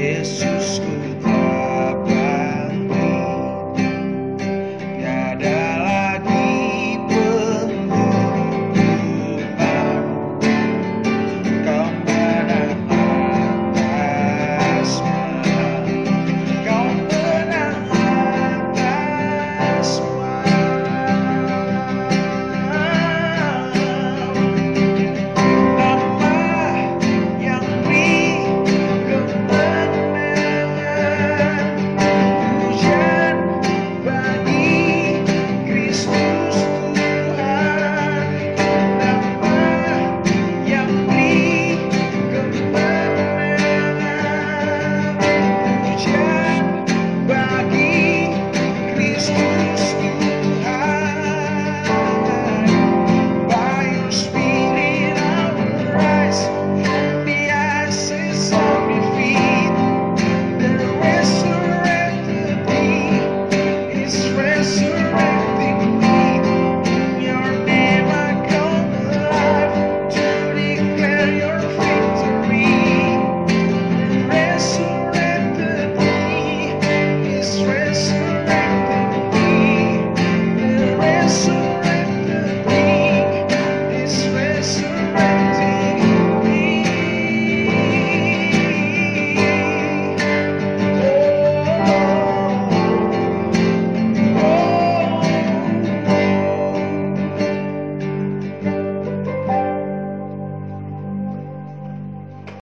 Jesus.